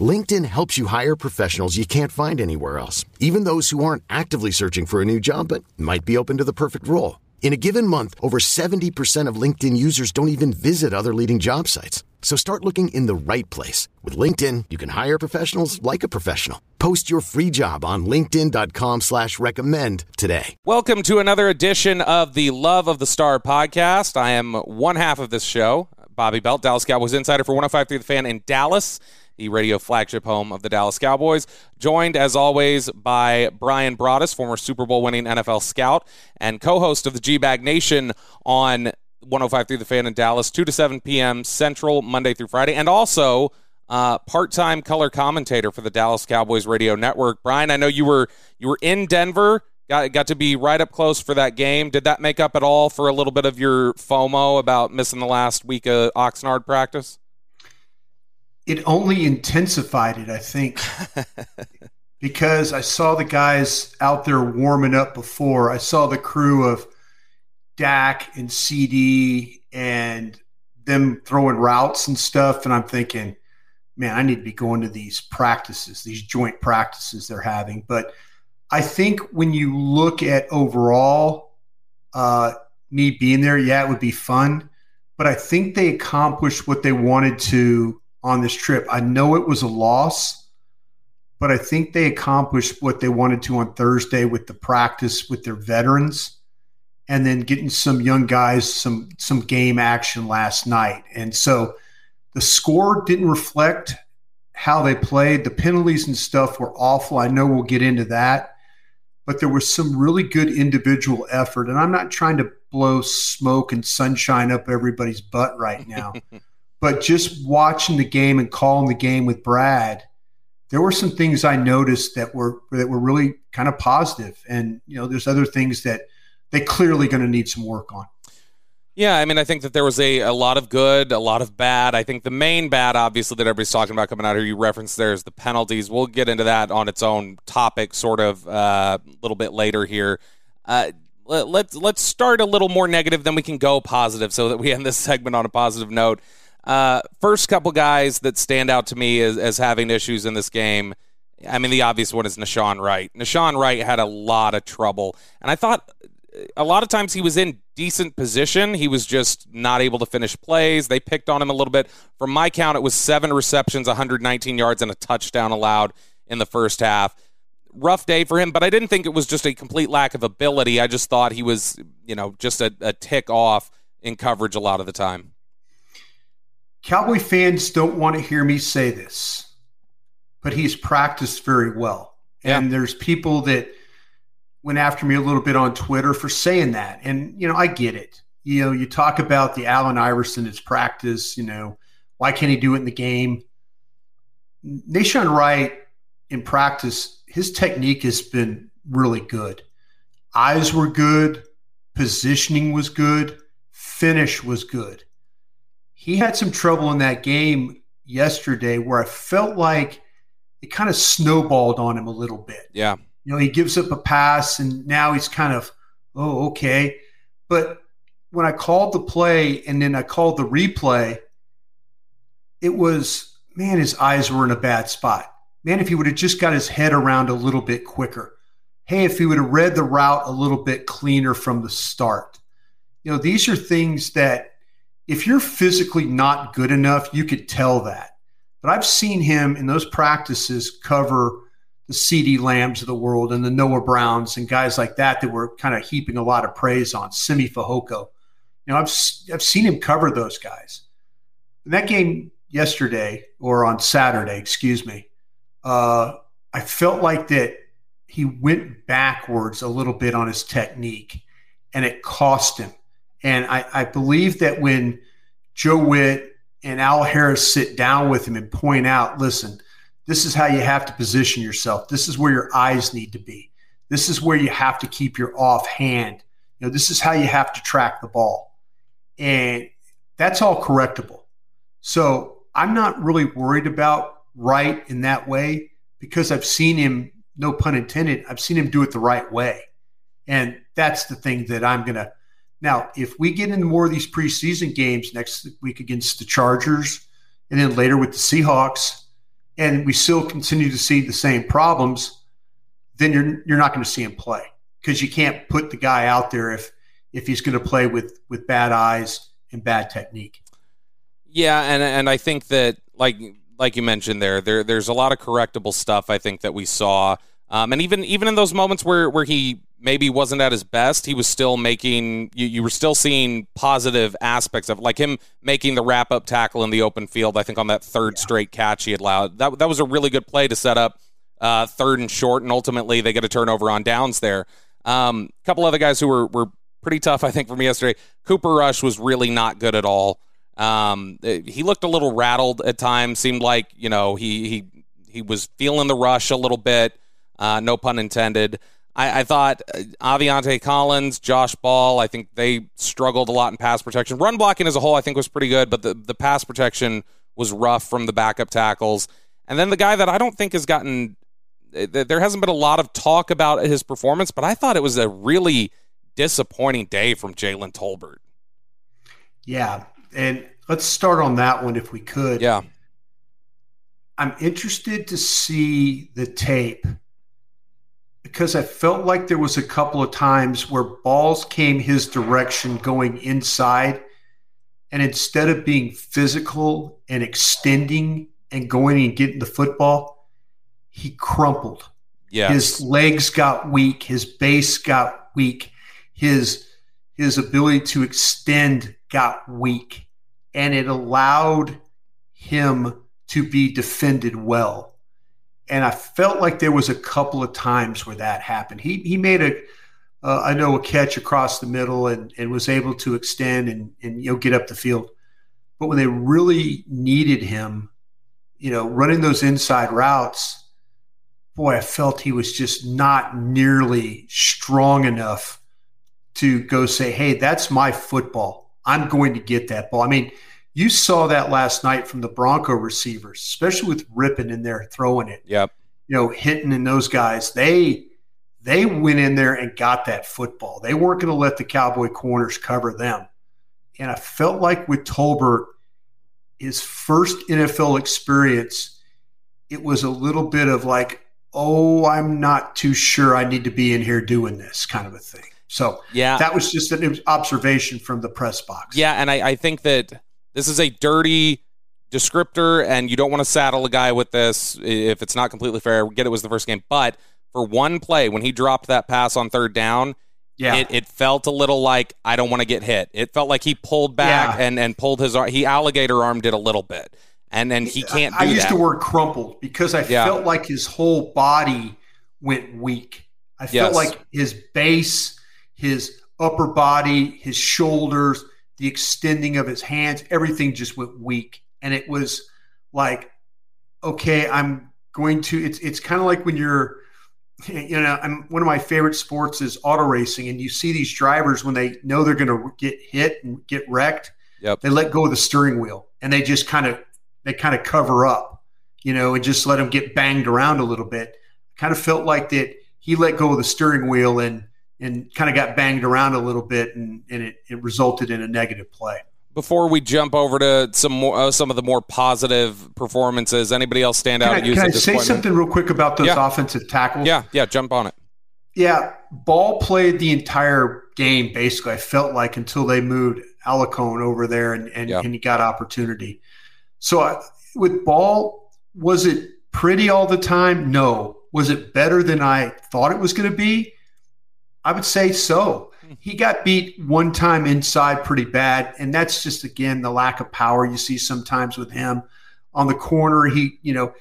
LinkedIn helps you hire professionals you can't find anywhere else, even those who aren't actively searching for a new job but might be open to the perfect role. In a given month, over 70% of LinkedIn users don't even visit other leading job sites. So start looking in the right place. With LinkedIn, you can hire professionals like a professional. Post your free job on linkedin.com slash recommend today. Welcome to another edition of the Love of the Star podcast. I am one half of this show, Bobby Belt, Dallas Cowboys insider for 105.3 The Fan in Dallas the radio flagship home of the Dallas Cowboys. Joined, as always, by Bryan Broaddus, former Super Bowl winning NFL scout and co host of the G Bag Nation on 105.3 The Fan in Dallas, 2 to 7 p.m. Central, Monday through Friday, and also uh, part-time color commentator for the Dallas Cowboys radio network. Bryan, I know you were you were in Denver, got got to be right up close for that game. Did that make up at all for a little bit of your FOMO about missing the last week of Oxnard practice? It only intensified it, I think, because I saw the guys out there warming up before. I saw the crew of Dak and CD and them throwing routes and stuff. And I'm thinking, man, I need to be going to these practices, these joint practices they're having. But I think when you look at overall, uh, me being there, yeah, it would be fun. But I think they accomplished what they wanted to on this trip. I know it was a loss, but I think they accomplished what they wanted to on Thursday with the practice with their veterans and then getting some young guys some some game action last night. And so the score didn't reflect how they played. The penalties and stuff were awful. I know we'll get into that. But there was some really good individual effort. And I'm not trying to blow smoke and sunshine up everybody's butt right now. But just watching the game and calling the game with Brad, there were some things I noticed that were that were really kind of positive. And you know, there's other things that they clearly going to need some work on. Yeah, I mean, I think that there was a, a lot of good, a lot of bad. I think the main bad, obviously, that everybody's talking about coming out here, you referenced there is the penalties. We'll get into that on its own topic, sort of, uh, a little bit later here. Uh, let's let's start a little more negative, then we can go positive, so that we end this segment on a positive note. Uh, first couple guys that stand out to me as, as having issues in this game. I mean, the obvious one is Nahshon Wright. Nahshon Wright had a lot of trouble, and I thought a lot of times he was in decent position. He was just not able to finish plays. They picked on him a little bit. From my count, it was seven receptions, 119 yards, and a touchdown allowed in the first half. Rough day for him, but I didn't think it was just a complete lack of ability. I just thought he was, you know, just a, a tick off in coverage a lot of the time. Cowboy fans don't want to hear me say this, but he's practiced very well. Yeah. And there's people that went after me a little bit on Twitter for saying that. And, you know, I get it. You know, you talk about the Allen Iverson, it's practice, you know, why can't he do it in the game? Nahshon Wright in practice, his technique has been really good. Eyes were good, positioning was good, finish was good he had some trouble in that game yesterday where I felt like it kind of snowballed on him a little bit. Yeah. You know, he gives up a pass and now he's kind of, oh, okay. But when I called the play and then I called the replay, it was, man, his eyes were in a bad spot. Man, if he would have just got his head around a little bit quicker. Hey, if he would have read the route a little bit cleaner from the start. You know, these are things that if you're physically not good enough, you could tell that. But I've seen him in those practices cover the CeeDee Lambs of the world and the Noah Browns and guys like that that were kind of heaping a lot of praise on Simi Fehoko. You know, I've I've seen him cover those guys. In that game yesterday or on Saturday, excuse me, uh, I felt like that he went backwards a little bit on his technique, and it cost him. And I, I believe that when Joe Whitt and Al Harris sit down with him and point out, listen, this is how you have to position yourself. This is where your eyes need to be. This is where you have to keep your off hand. You know, this is how you have to track the ball. And that's all correctable. So I'm not really worried about Wright in that way because I've seen him, no pun intended, I've seen him do it the right way. And that's the thing that I'm going to. Now, if we get into more of these preseason games next week against the Chargers and then later with the Seahawks, and we still continue to see the same problems, then you're you're not going to see him play because you can't put the guy out there if if he's going to play with with bad eyes and bad technique. Yeah, and and I think that like like you mentioned there, there there's a lot of correctable stuff I think that we saw. Um, and even even in those moments where where he maybe wasn't at his best, he was still making you, you were still seeing positive aspects of like him making the wrap up tackle in the open field. I think on that third yeah. straight catch he had allowed that that was a really good play to set up uh, third and short, and ultimately they get a turnover on downs there. A um, couple other guys who were were pretty tough, I think, for me yesterday. Cooper Rush was really not good at all. Um, he looked a little rattled at times. Seemed like you know he he he was feeling the rush a little bit. Uh, no pun intended. I, I thought uh, Aviante Collins, Josh Ball, I think they struggled a lot in pass protection. Run blocking as a whole, I think, was pretty good, but the, the pass protection was rough from the backup tackles. And then the guy that I don't think has gotten, there hasn't been a lot of talk about his performance, but I thought it was a really disappointing day from Jalen Tolbert. Yeah. And let's start on that one if we could. Yeah. I'm interested to see the tape because I felt like there was a couple of times where balls came his direction going inside and instead of being physical and extending and going and getting the football, he crumpled. Yes. His legs got weak, his base got weak, his his ability to extend got weak, and it allowed him to be defended well and I felt like there was a couple of times where that happened. He he made a uh, I know a catch across the middle and and was able to extend and and you know get up the field. But when they really needed him, you know, running those inside routes, boy, I felt he was just not nearly strong enough to go say, "Hey, that's my football. I'm going to get that ball." I mean, you saw that last night from the Bronco receivers, especially with Rypien in there throwing it. Yep. You know, Hinton and those guys, they they went in there and got that football. They weren't going to let the Cowboy corners cover them. And I felt like with Tolbert, his first NFL experience, it was a little bit of like, oh, I'm not too sure I need to be in here doing this kind of a thing. So yeah, that was just an observation from the press box. Yeah, and I, I think that this is a dirty descriptor, and you don't want to saddle a guy with this if it's not completely fair. Get it was the first game, but for one play when he dropped that pass on third down, yeah. It, it felt a little like I don't want to get hit. It felt like he pulled back yeah. and, and pulled his arm. he alligator armed it a little bit, and then he can't. I, I used that. the word crumpled because I yeah. felt like his whole body went weak. I felt yes. like his base, his upper body, his shoulders, the extending of his hands, everything just went weak. And it was like, okay, I'm going to, it's, it's kind of like when you're, you know, I'm, one of my favorite sports is auto racing. And you see these drivers when they know they're going to get hit and get wrecked, yep. they let go of the steering wheel and they just kind of, they kind of cover up, you know, and just let them get banged around a little bit. Kind of felt like that he let go of the steering wheel and, and kind of got banged around a little bit, and, and it, it resulted in a negative play. Before we jump over to some more, uh, some of the more positive performances, anybody else stand out? Can I, can I say something real quick about those yeah. offensive tackles? Yeah, yeah, jump on it. Yeah, Ball played the entire game basically. I felt like until they moved Alarcon over there and and, yeah. and he got opportunity. So I, with Ball, was it pretty all the time? No. Was it better than I thought it was going to be? I would say so. Hmm. He got beat one time inside pretty bad, and that's just again the lack of power you see sometimes with him on the corner. He, you know,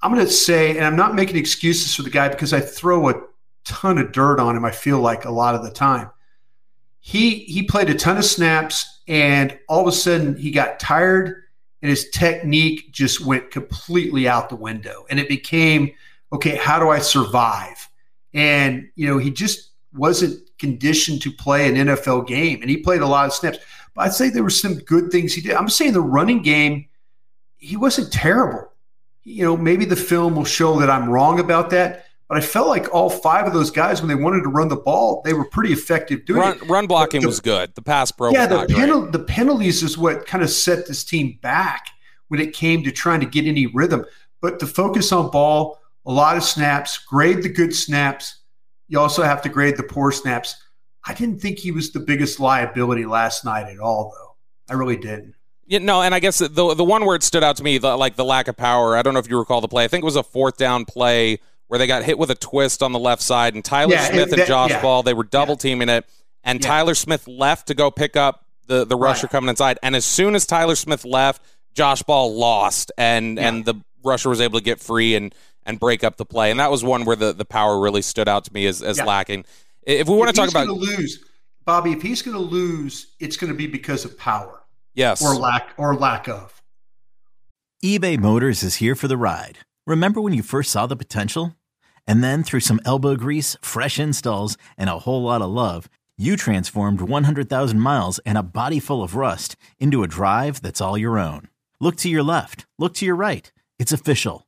I'm going to say, and I'm not making excuses for the guy because I throw a ton of dirt on him. I feel like a lot of the time. He he played a ton of snaps, and all of a sudden he got tired, and his technique just went completely out the window, and it became okay. How do I survive? And, you know, he just wasn't conditioned to play an NFL game. And he played a lot of snaps. But I'd say there were some good things he did. I'm saying the running game, he wasn't terrible. You know, maybe the film will show that I'm wrong about that. But I felt like all five of those guys, when they wanted to run the ball, they were pretty effective doing run, it. Run blocking the, was good. The pass pro, yeah. the penal- the penalties is what kind of set this team back when it came to trying to get any rhythm. But to focus on ball, a lot of snaps, grade the good snaps. You also have to grade the poor snaps. I didn't think he was the biggest liability last night at all, though. I really didn't. Yeah, no, and I guess the the one word stood out to me, the, like the lack of power. I don't know if you recall the play. I think it was a fourth down play where they got hit with a twist on the left side, and Tyler yeah, Smith and, that, Josh yeah. Ball they were double teaming it, and. Tyler Smith left to go pick up the the rusher right. coming inside, and as soon as Tyler Smith left, Josh Ball lost, and and the rusher was able to get free and and break up the play, and that was one where the the power really stood out to me as as lacking. If we want if to talk about lose, Bobby, if he's going to lose, it's going to be because of power, yes, or lack or lack of. eBay Motors is here for the ride. Remember when you first saw the potential? And then through some elbow grease, fresh installs, and a whole lot of love, you transformed 100,000 miles and a body full of rust into a drive that's all your own. Look to your left, look to your right. It's official.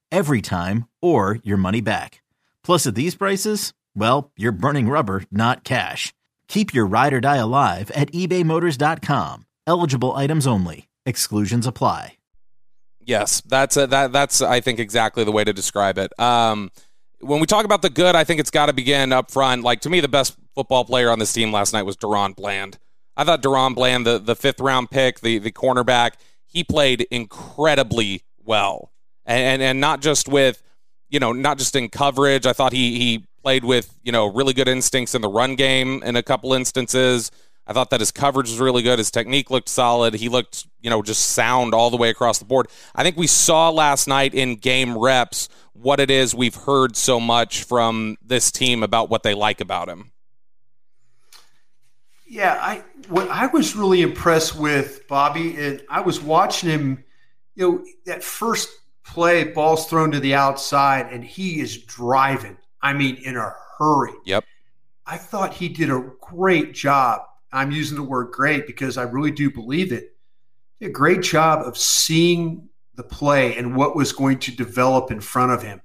every time, or your money back. Plus, at these prices, well, you're burning rubber, not cash. Keep your ride or die alive at ebaymotors.com. Eligible items only. Exclusions apply. Yes, that's a, that. That's I think exactly the way to describe it. Um, when we talk about the good, I think it's got to begin up front. Like to me, the best football player on this team last night was DaRon Bland. I thought DaRon Bland, the, the fifth round pick, the the cornerback, he played incredibly well, and, and and not just with you know not just in coverage. I thought he he played with you know really good instincts in the run game in a couple instances. I thought that his coverage was really good. His technique looked solid. He looked, you know, just sound all the way across the board. I think we saw last night in game reps what it is we've heard so much from this team about what they like about him. Yeah, I what I was really impressed with Bobby, and I was watching him. You know, that first play, ball's thrown to the outside, and he is driving. I mean, in a hurry. Yep. I thought he did a great job. I'm using the word great because I really do believe it. A great job of seeing the play and what was going to develop in front of him.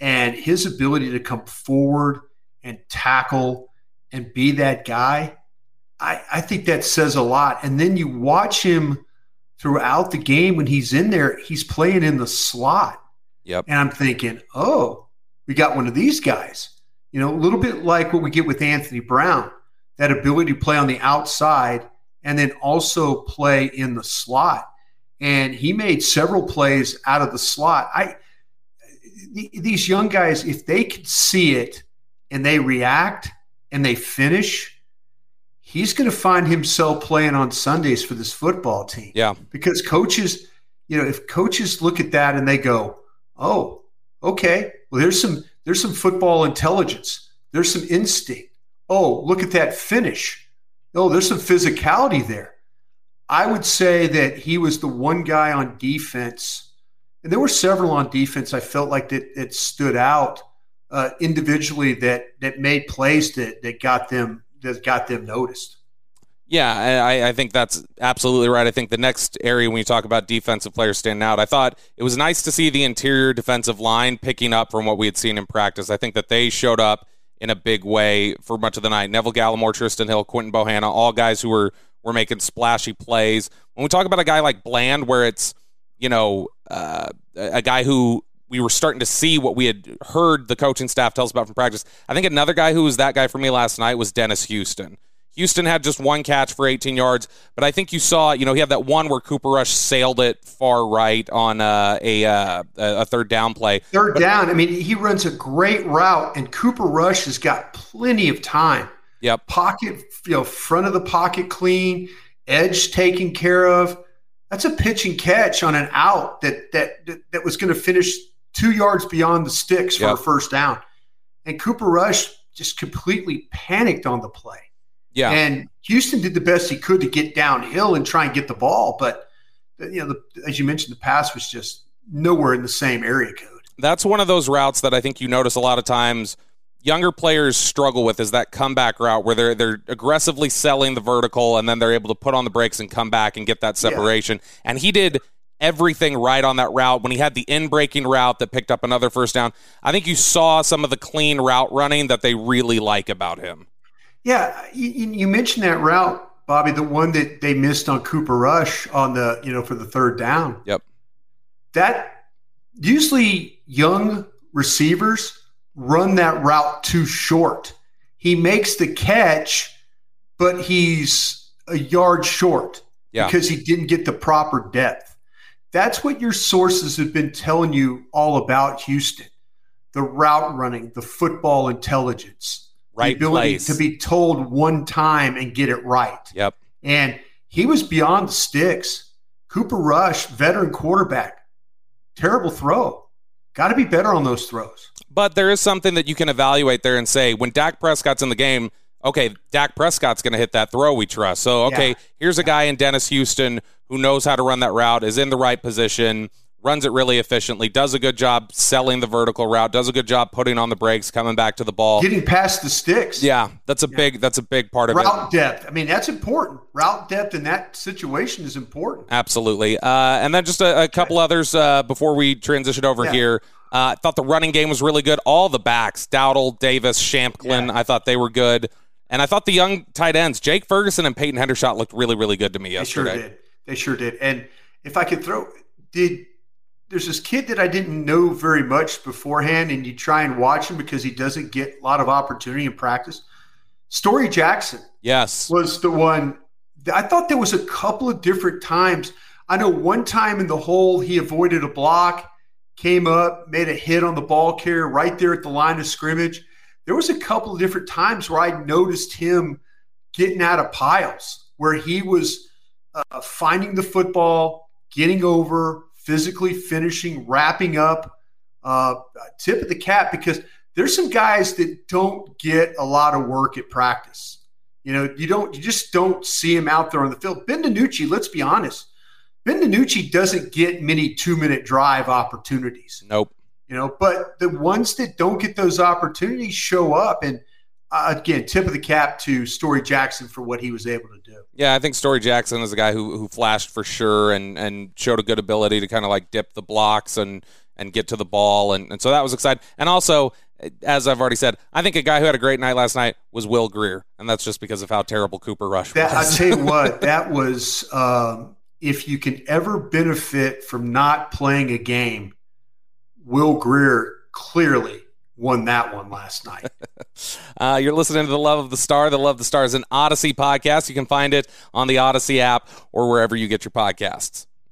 And his ability to come forward and tackle and be that guy, I, I think that says a lot. And then you watch him throughout the game when he's in there, he's playing in the slot. Yep. And I'm thinking, oh, we got one of these guys. You know, a little bit like what we get with Anthony Brown, that ability to play on the outside and then also play in the slot and he made several plays out of the slot. I these young guys, if they could see it and they react and they finish, he's going to find himself playing on Sundays for this football team. Yeah, because coaches, you know, if coaches look at that and they go, "Oh, okay, well, there's some there's some football intelligence, there's some instinct. Oh, look at that finish. Oh, there's some physicality there." I would say that he was the one guy on defense, and there were several on defense. I felt like that it stood out uh, individually that that made plays that that got them that got them noticed. Yeah, I, I, think that's absolutely right. I think the next area when you talk about defensive players standing out, I thought it was nice to see the interior defensive line picking up from what we had seen in practice. I think that they showed up in a big way for much of the night. Neville Gallimore, Trysten Hill, Quinton Bohanna, all guys who were we're making splashy plays. When we talk about a guy like Bland, where it's you know uh, a guy who we were starting to see what we had heard the coaching staff tell us about from practice. I think another guy who was that guy for me last night was Dennis Houston. Houston had just one catch for 18 yards, but I think you saw, you know, he had that one where Cooper Rush sailed it far right on uh, a uh, a third down play. Third but, down. I mean, he runs a great route, and Cooper Rush has got plenty of time. Yep. Pocket, you know, front of the pocket clean, edge taken care of. That's a pitch and catch on an out that that that, that was going to finish two yards beyond the sticks for yep. a first down. And Cooper Rush just completely panicked on the play. Yeah. And Houston did the best he could to get downhill and try and get the ball, but you know, the, as you mentioned, the pass was just nowhere in the same area code. That's one of those routes that I think you notice a lot of times younger players struggle with is that comeback route where they're they're aggressively selling the vertical and then they're able to put on the brakes and come back and get that separation. Yeah. And he did everything right on that route when he had the in breaking route that picked up another first down. I think you saw some of the clean route running that they really like about him. Yeah, you, you, mentioned that route, Bobby, the one that they missed on Cooper Rush on the, you know, for the third down. Yep. That usually young receivers run that route too short. He makes the catch, but he's a yard short yeah. because he didn't get the proper depth. That's what your sources have been telling you all about Houston the route running, the football intelligence right the ability place. to be told one time and get it right. Yep. And he was beyond the sticks. Cooper Rush, veteran quarterback, terrible throw. Got to be better on those throws. But there is something that you can evaluate there and say when Dak Prescott's in the game, okay, Dak Prescott's going to hit that throw we trust. So, okay, yeah. here's a guy in Dennis Houston who knows how to run that route, is in the right position runs it really efficiently, does a good job selling the vertical route, does a good job putting on the brakes, coming back to the ball, getting past the sticks. Yeah, that's a yeah. big that's a big part of route it. Route depth. I mean, that's important. Route depth in that situation is important. Absolutely. Uh, and then just a, a couple okay. others uh, before we transition over yeah. here. Uh, I thought the running game was really good. All the backs, Dowdle, Davis, Shampklin, yeah. I thought they were good. And I thought the young tight ends, Jake Ferguson and Peyton Hendershot, looked really, really good to me yesterday. They sure did. They sure did. And if I could throw, did there's this kid that I didn't know very much beforehand, and you try and watch him because he doesn't get a lot of opportunity in practice. Storey Jackson, yes, was the one. I thought there was a couple of different times. I know one time in the hole he avoided a block, came up, made a hit on the ball carrier right there at the line of scrimmage. There was a couple of different times where I noticed him getting out of piles, where he was uh, finding the football, getting over, physically finishing, wrapping up. Uh, tip of the cap because there's some guys that don't get a lot of work at practice. You know, you don't, you just don't see him out there on the field. Ben DiNucci, let's be honest, Ben DiNucci doesn't get many two minute drive opportunities. Nope. You know, but the ones that don't get those opportunities show up. And uh, again, tip of the cap to Storey Jackson for what he was able to do. Yeah, I think Storey Jackson is a guy who who flashed for sure and and showed a good ability to kind of like dip the blocks and and get to the ball and, and so that was exciting. And also, as I've already said, I think a guy who had a great night last night was Will Grier, and that's just because of how terrible Cooper Rush that, was. I tell you what, that was um, if you can ever benefit from not playing a game, Will Grier clearly won that one last night. uh, you're listening to the Love of the Star. The Love of the Star is an Audacy podcast. You can find it on the Audacy app or wherever you get your podcasts.